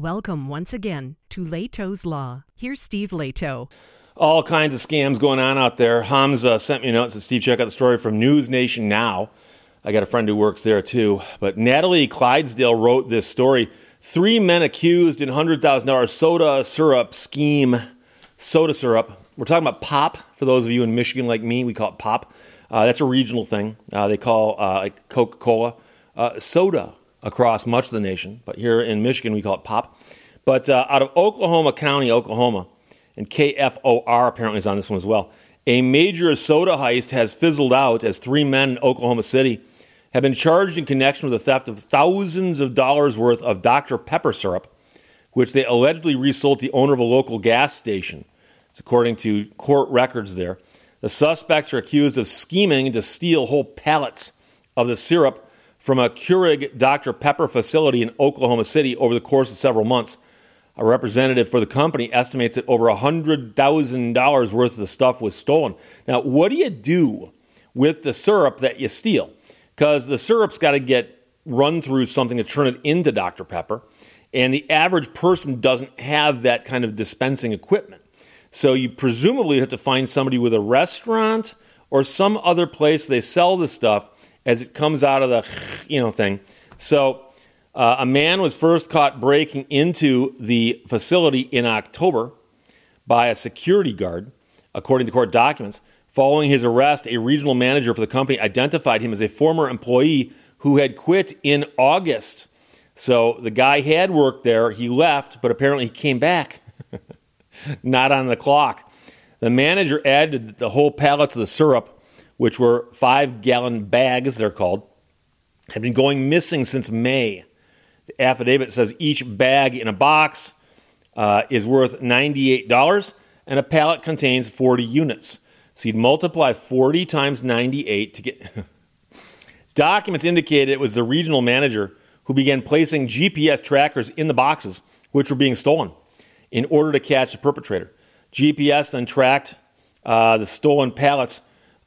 Welcome once again to Lehto's Law. Here's Steve Lehto. All kinds of scams going on out there. Hamza sent me a note and said, Steve, check out the story from News Nation Now. I got a friend who works there too. But Natalie Clydesdale wrote this story. Three men accused in $100,000 soda syrup scheme. Soda syrup. We're talking about pop. For those of you in Michigan like me, we call it pop. Uh, that's a regional thing. Uh, they call uh, like Coca Cola uh, soda across much of the nation, but here in Michigan we call it pop. But uh, out of Oklahoma County, Oklahoma, and KFOR apparently is on this one as well. A major soda heist has fizzled out as three men in Oklahoma City have been charged in connection with the theft of thousands of dollars worth of Dr. Pepper syrup, which they allegedly resold to the owner of a local gas station. It's according to court records there. The suspects are accused of scheming to steal whole pallets of the syrup from a Keurig Dr. Pepper facility in Oklahoma City over the course of several months. A representative for the company estimates that over $100,000 worth of the stuff was stolen. Now, what do you do with the syrup that you steal? Because the syrup's got to get run through something to turn it into Dr. Pepper, and the average person doesn't have that kind of dispensing equipment. So you presumably have to find somebody with a restaurant or some other place they sell the stuff as it comes out of the you know thing. So uh, a man was first caught breaking into the facility in October by a security guard, according to court documents. Following his arrest, a regional manager for the company identified him as a former employee who had quit in August. So the guy had worked there, he left, but apparently he came back. Not on the clock. The manager added the whole pallets of the syrup which were five gallon bags, they're called, have been going missing since May. The affidavit says each bag in a box uh, is worth $98 and a pallet contains 40 units. So you'd multiply 40 times 98 to get. Documents indicated it was the regional manager who began placing GPS trackers in the boxes, which were being stolen, in order to catch the perpetrator. GPS then tracked uh, the stolen pallets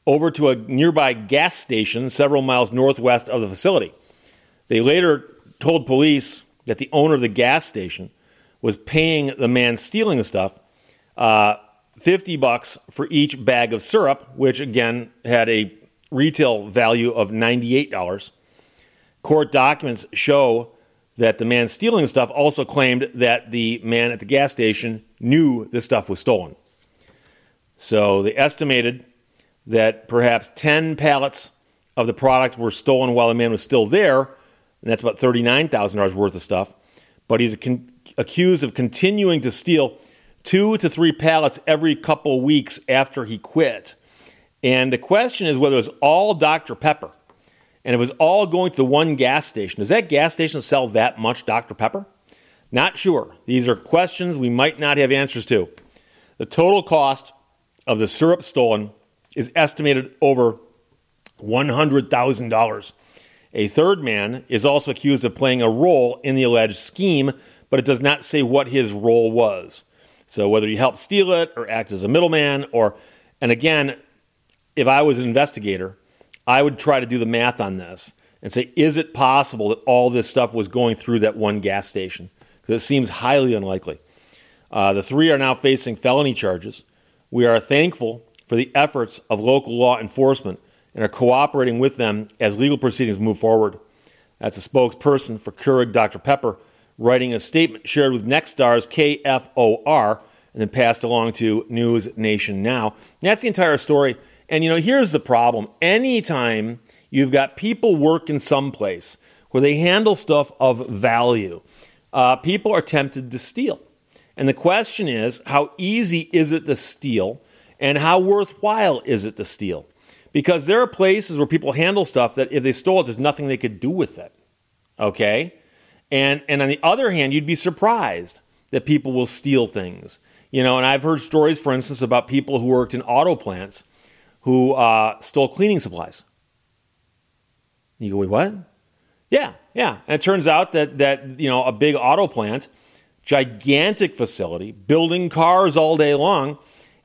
over to a nearby gas station several miles northwest of the facility. They later told police that the owner of the gas station was paying the man stealing the stuff uh, 50 bucks for each bag of syrup, which again had a retail value of $98. Court documents show that the man stealing the stuff also claimed that the man at the gas station knew the stuff was stolen. So they estimated that perhaps 10 pallets of the product were stolen while the man was still there, and that's about $39,000 worth of stuff. But he's con- accused of continuing to steal two to three pallets every couple weeks after he quit. And the question is whether it was all Dr. Pepper and it was all going to the one gas station. Does that gas station sell that much Dr. Pepper? Not sure. These are questions we might not have answers to. The total cost of the syrup stolen is estimated over $100,000. A third man is also accused of playing a role in the alleged scheme, but it does not say what his role was. So whether he helped steal it or act as a middleman or and again, if I was an investigator, I would try to do the math on this and say, is it possible that all this stuff was going through that one gas station? Because it seems highly unlikely. Uh, the three are now facing felony charges. We are thankful for the efforts of local law enforcement and are cooperating with them as legal proceedings move forward. That's a spokesperson for Keurig Dr. Pepper writing a statement shared with Nexstar's KFOR and then passed along to News Nation Now. That's the entire story. And you know, here's the problem. Anytime you've got people working someplace where they handle stuff of value, uh, people are tempted to steal. And the question is, how easy is it to steal? And how worthwhile is it to steal? Because there are places where people handle stuff that if they stole it, there's nothing they could do with it. Okay? And, and on the other hand, you'd be surprised that people will steal things. You know, and I've heard stories, for instance, about people who worked in auto plants who uh, stole cleaning supplies. You go, wait, what? Yeah, yeah. And it turns out that that you know a big auto plant, gigantic facility, building cars all day long,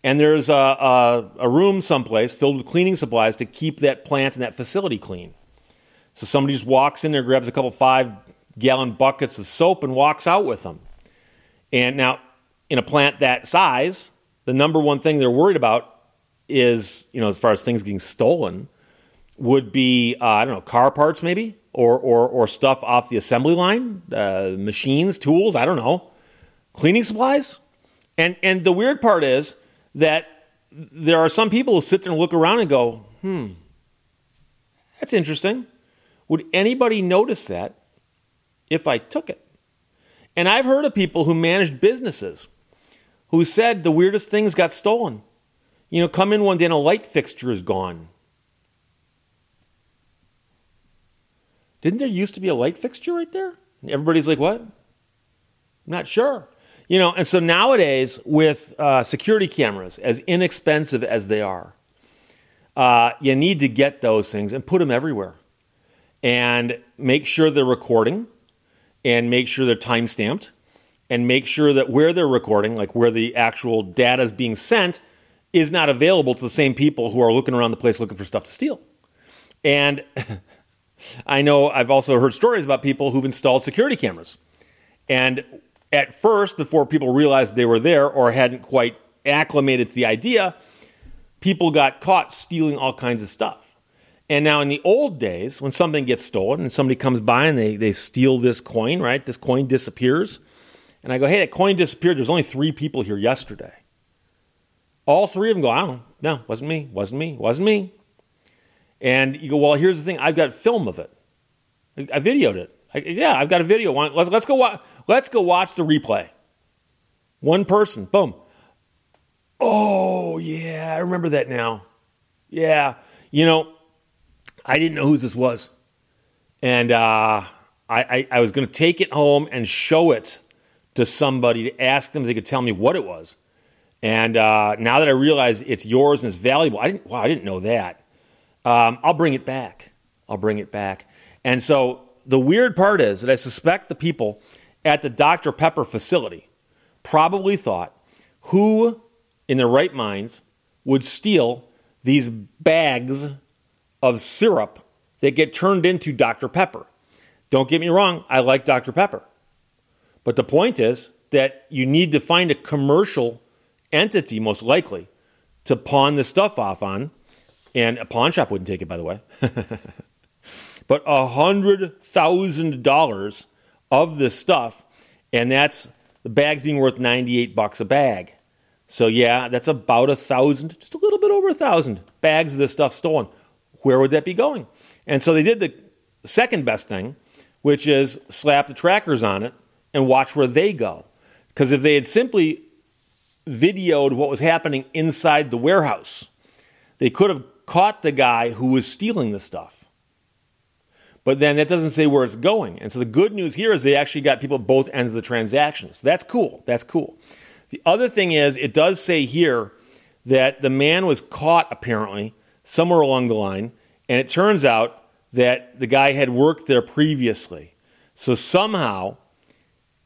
and there's a, a, a, room someplace filled with cleaning supplies to keep that plant and that facility clean. So somebody just walks in there, grabs a couple five gallon buckets of soap, and walks out with them. And now, in a plant that size, the number one thing they're worried about is, you know, as far as things getting stolen, would be uh, I don't know car parts maybe or or or stuff off the assembly line, uh, machines, tools. I don't know, cleaning supplies. And and the weird part is that there are some people who sit there and look around and go, hmm, that's interesting. Would anybody notice that if I took it? And I've heard of people who managed businesses who said the weirdest things got stolen. You know, come in one day and a light fixture is gone. Didn't there used to be a light fixture right there? Everybody's like, what? I'm not sure. You know, and so nowadays with uh, security cameras, as inexpensive as they are, uh, you need to get those things and put them everywhere, and make sure they're recording, and make sure they're time stamped, and make sure that where they're recording, like where the actual data is being sent, is not available to the same people who are looking around the place looking for stuff to steal. And I know I've also heard stories about people who've installed security cameras. And at first, before people realized they were there or hadn't quite acclimated to the idea, people got caught stealing all kinds of stuff. And now, in the old days, when something gets stolen and somebody comes by and they, they steal this coin, right? This coin disappears. And I go, hey, that coin disappeared. There's only three people here yesterday. All three of them go, I don't know. No, wasn't me, wasn't me, wasn't me. And you go, well, here's the thing. I've got film of it. I videoed it. I, yeah, I've got a video. Let's, let's go. Wa- let's go watch the replay. One person. Boom. Oh yeah, I remember that now. Yeah, you know, I didn't know whose this was, and uh, I, I, I was going to take it home and show it to somebody to ask them if they could tell me what it was. And uh, now that I realize it's yours and it's valuable, I didn't. Wow, I didn't know that. Um, I'll bring it back. I'll bring it back. And so the weird part is that I suspect the people at the Dr. Pepper facility probably thought who in their right minds would steal these bags of syrup that get turned into Dr. Pepper. Don't get me wrong, I like Dr. Pepper. But the point is that you need to find a commercial entity, most likely, to pawn this stuff off on and a pawn shop wouldn't take it, by the way. but a hundred thousand dollars of this stuff, and that's the bag's being worth ninety-eight bucks a bag. So yeah, that's about a thousand, just a little bit over a thousand bags of this stuff stolen. Where would that be going? And so they did the second best thing, which is slap the trackers on it and watch where they go. Because if they had simply videoed what was happening inside the warehouse, they could have caught the guy who was stealing the stuff. But then that doesn't say where it's going. And so the good news here is they actually got people at both ends of the transaction. So that's cool. That's cool. The other thing is, it does say here that the man was caught apparently somewhere along the line, and it turns out that the guy had worked there previously. So somehow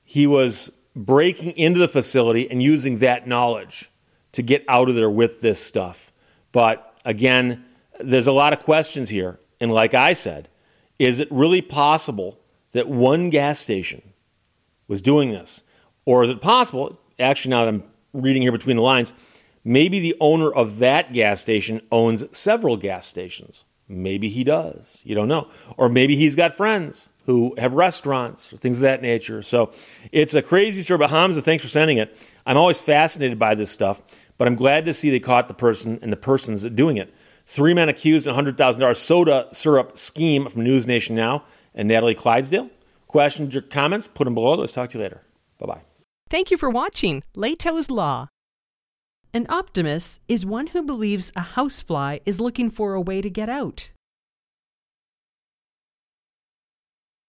he was breaking into the facility and using that knowledge to get out of there with this stuff. But again, there's a lot of questions here. And like I said, is it really possible that one gas station was doing this? Or is it possible, actually, now that I'm reading here between the lines, maybe the owner of that gas station owns several gas stations? Maybe he does. You don't know. Or maybe he's got friends who have restaurants or things of that nature. So it's a crazy story. But Hamza, thanks for sending it. I'm always fascinated by this stuff. But I'm glad to see they caught the person and the persons doing it. Three men accused in $100,000 soda syrup scheme from News Nation Now and Natalie Clydesdale. Questions or comments, put them below. Let's talk to you later. Bye bye. Thank you for watching Lehto's Law. An optimist is one who believes a housefly is looking for a way to get out.